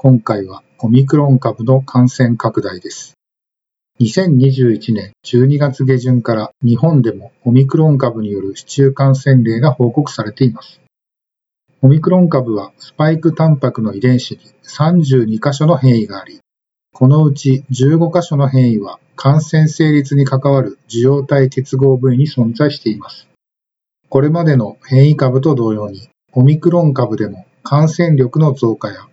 今回はオミクロン株の感染拡大です。2021年12月下旬から日本でもオミクロン株による市中感染例が報告されています。オミクロン株はスパイクタンパクの遺伝子に32箇所の変異があり、このうち15箇所の変異は感染成立に関わる受容体結合部位に存在しています。これまでの変異株と同様に、オミクロン株でも感染力の増加や、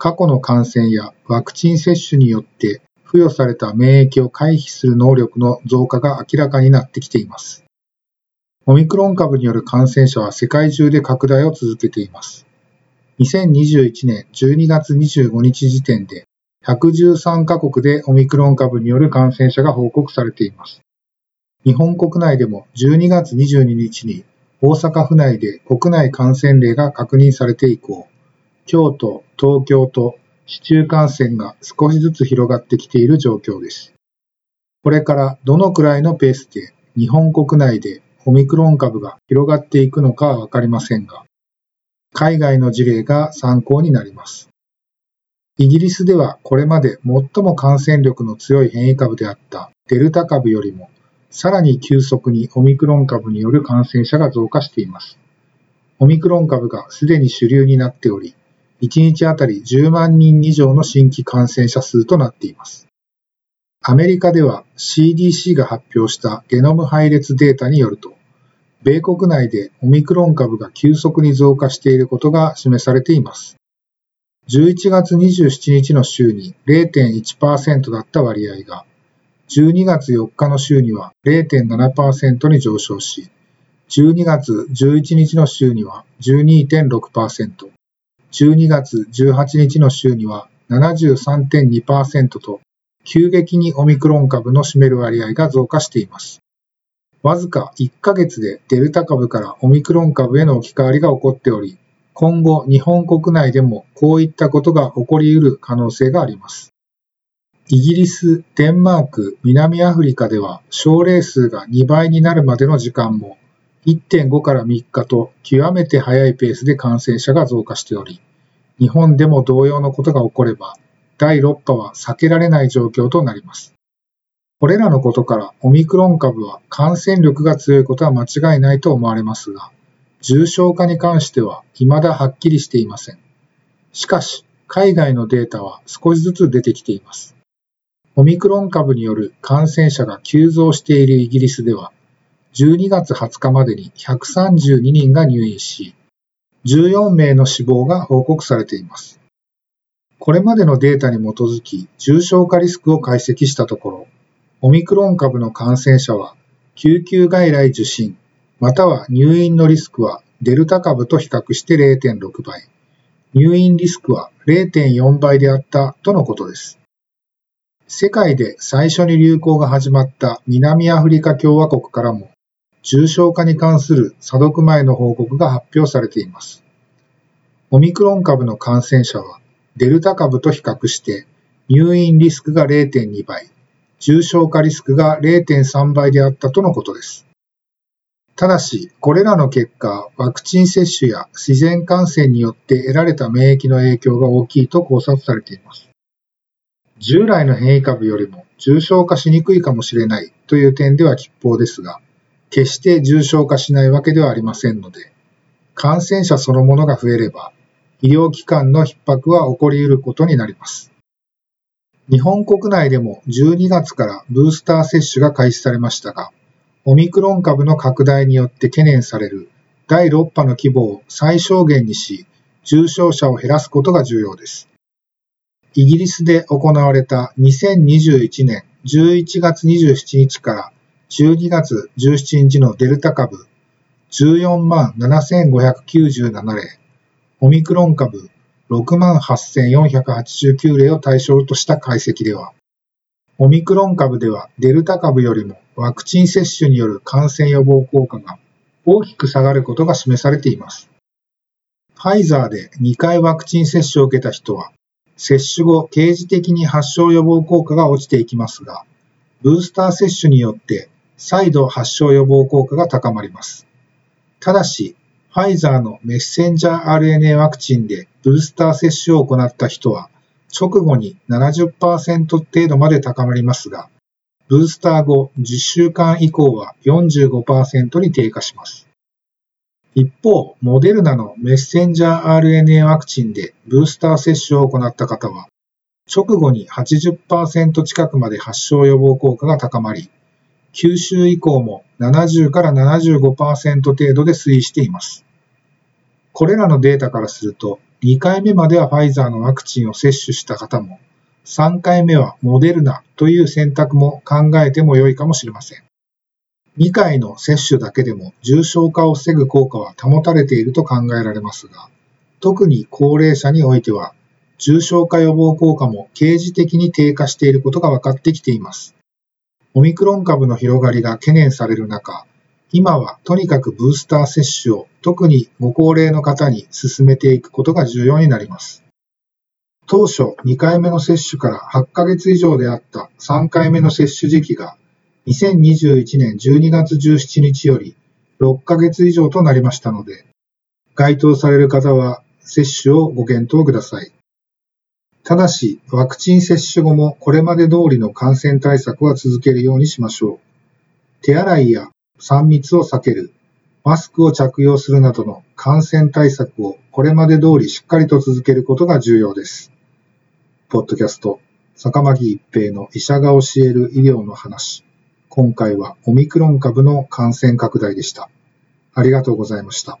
過去の感染やワクチン接種によって付与された免疫を回避する能力の増加が明らかになってきています。オミクロン株による感染者は世界中で拡大を続けています。2021年12月25日時点で113カ国でオミクロン株による感染者が報告されています。日本国内でも12月22日に大阪府内で国内感染例が確認されて以降、京都、東京と市中感染が少しずつ広がってきている状況です。これからどのくらいのペースで日本国内でオミクロン株が広がっていくのかはわかりませんが、海外の事例が参考になります。イギリスではこれまで最も感染力の強い変異株であったデルタ株よりもさらに急速にオミクロン株による感染者が増加しています。オミクロン株がすでに主流になっており、1日あたり10万人以上の新規感染者数となっています。アメリカでは CDC が発表したゲノム配列データによると、米国内でオミクロン株が急速に増加していることが示されています。11月27日の週に0.1%だった割合が12月4日の週には0.7%に上昇し、12月11日の週には12.6%、12月18日の週には73.2%と、急激にオミクロン株の占める割合が増加しています。わずか1ヶ月でデルタ株からオミクロン株への置き換わりが起こっており、今後日本国内でもこういったことが起こり得る可能性があります。イギリス、デンマーク、南アフリカでは症例数が2倍になるまでの時間も1.5から3日と極めて早いペースで感染者が増加しており、日本でも同様のことが起これば、第6波は避けられない状況となります。これらのことからオミクロン株は感染力が強いことは間違いないと思われますが、重症化に関しては未だはっきりしていません。しかし、海外のデータは少しずつ出てきています。オミクロン株による感染者が急増しているイギリスでは、12月20日までに132人が入院し、14名の死亡が報告されています。これまでのデータに基づき重症化リスクを解析したところ、オミクロン株の感染者は救急外来受診、または入院のリスクはデルタ株と比較して0.6倍、入院リスクは0.4倍であったとのことです。世界で最初に流行が始まった南アフリカ共和国からも重症化に関する査読前の報告が発表されています。オミクロン株の感染者はデルタ株と比較して入院リスクが0.2倍、重症化リスクが0.3倍であったとのことです。ただし、これらの結果、ワクチン接種や自然感染によって得られた免疫の影響が大きいと考察されています。従来の変異株よりも重症化しにくいかもしれないという点では吉報ですが、決して重症化しないわけではありませんので、感染者そのものが増えれば、医療機関の逼迫は起こり得ることになります。日本国内でも12月からブースター接種が開始されましたが、オミクロン株の拡大によって懸念される第6波の規模を最小限にし、重症者を減らすことが重要です。イギリスで行われた2021年11月27日から12月17日のデルタ株14万7597例、オミクロン株6万8489例を対象とした解析では、オミクロン株ではデルタ株よりもワクチン接種による感染予防効果が大きく下がることが示されています。ファイザーで2回ワクチン接種を受けた人は、接種後、刑事的に発症予防効果が落ちていきますが、ブースター接種によって再度発症予防効果が高まります。ただし、ファイザーのメッセンジャー RNA ワクチンでブースター接種を行った人は、直後に70%程度まで高まりますが、ブースター後10週間以降は45%に低下します。一方、モデルナのメッセンジャー RNA ワクチンでブースター接種を行った方は、直後に80%近くまで発症予防効果が高まり、9週以降も70から75%程度で推移しています。これらのデータからすると、2回目まではファイザーのワクチンを接種した方も、3回目はモデルナという選択も考えても良いかもしれません。2回の接種だけでも重症化を防ぐ効果は保たれていると考えられますが、特に高齢者においては、重症化予防効果も刑事的に低下していることが分かってきています。オミクロン株の広がりが懸念される中、今はとにかくブースター接種を特にご高齢の方に進めていくことが重要になります。当初2回目の接種から8ヶ月以上であった3回目の接種時期が2021年12月17日より6ヶ月以上となりましたので、該当される方は接種をご検討ください。ただし、ワクチン接種後もこれまで通りの感染対策は続けるようにしましょう。手洗いや3密を避ける、マスクを着用するなどの感染対策をこれまで通りしっかりと続けることが重要です。ポッドキャスト、坂巻一平の医者が教える医療の話。今回はオミクロン株の感染拡大でした。ありがとうございました。